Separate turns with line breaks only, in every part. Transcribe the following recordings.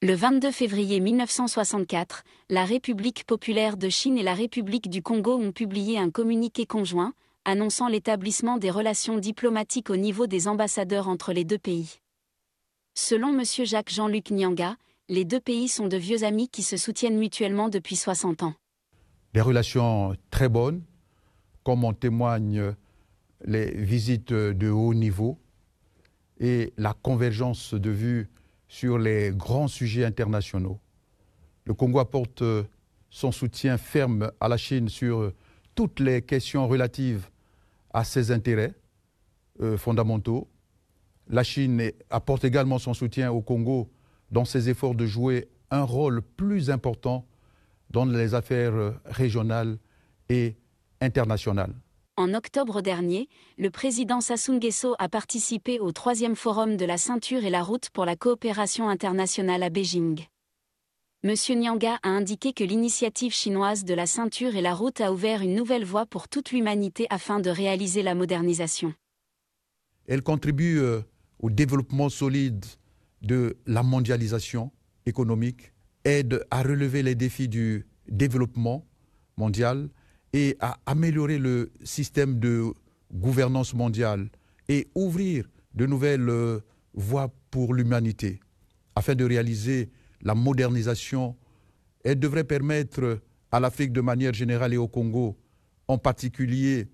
Le 22 février 1964, la République populaire de Chine et la République du Congo ont publié un communiqué conjoint, annonçant l'établissement des relations diplomatiques au niveau des ambassadeurs entre les deux pays. Selon M. Jacques Jean-Luc Nyanga, les deux pays sont de vieux amis qui se soutiennent mutuellement depuis 60 ans.
Des relations très bonnes, comme en témoignent les visites de haut niveau et la convergence de vues sur les grands sujets internationaux. Le Congo apporte euh, son soutien ferme à la Chine sur euh, toutes les questions relatives à ses intérêts euh, fondamentaux. La Chine apporte également son soutien au Congo dans ses efforts de jouer un rôle plus important dans les affaires régionales et internationales.
En octobre dernier, le président Sassou a participé au troisième forum de la ceinture et la route pour la coopération internationale à Beijing. M. Nyanga a indiqué que l'initiative chinoise de la ceinture et la route a ouvert une nouvelle voie pour toute l'humanité afin de réaliser la modernisation.
Elle contribue euh, au développement solide de la mondialisation économique, aide à relever les défis du développement mondial et à améliorer le système de gouvernance mondiale et ouvrir de nouvelles euh, voies pour l'humanité. Afin de réaliser la modernisation, elle devrait permettre à l'Afrique de manière générale et au Congo en particulier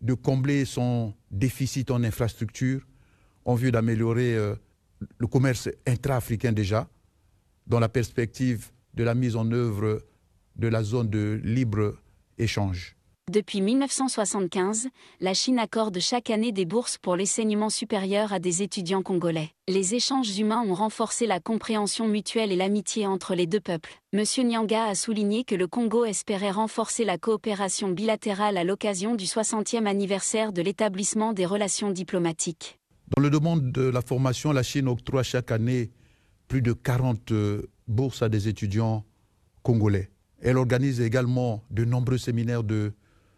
de combler son déficit en infrastructure en vue d'améliorer euh, le commerce intra-africain déjà, dans la perspective de la mise en œuvre de la zone de libre échange.
Depuis 1975, la Chine accorde chaque année des bourses pour l'enseignement supérieur à des étudiants congolais. Les échanges humains ont renforcé la compréhension mutuelle et l'amitié entre les deux peuples. M. Nyanga a souligné que le Congo espérait renforcer la coopération bilatérale à l'occasion du 60e anniversaire de l'établissement des relations diplomatiques.
Dans le domaine de la formation, la Chine octroie chaque année plus de 40 euh, bourses à des étudiants congolais. Elle organise également de nombreux séminaires de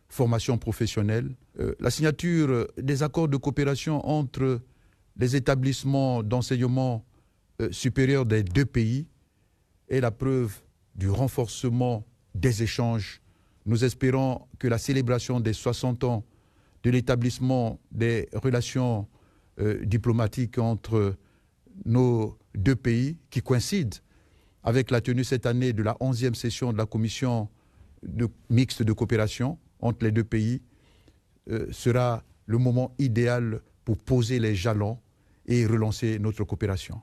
formation professionnelle. Euh, la signature des accords de coopération entre les établissements d'enseignement euh, supérieur des deux pays est la preuve du renforcement des échanges. Nous espérons que la célébration des 60 ans de l'établissement des relations euh, diplomatiques entre nos deux pays, qui coïncident avec la tenue cette année de la 11e session de la commission mixte de coopération entre les deux pays, euh, sera le moment idéal pour poser les jalons et relancer notre coopération.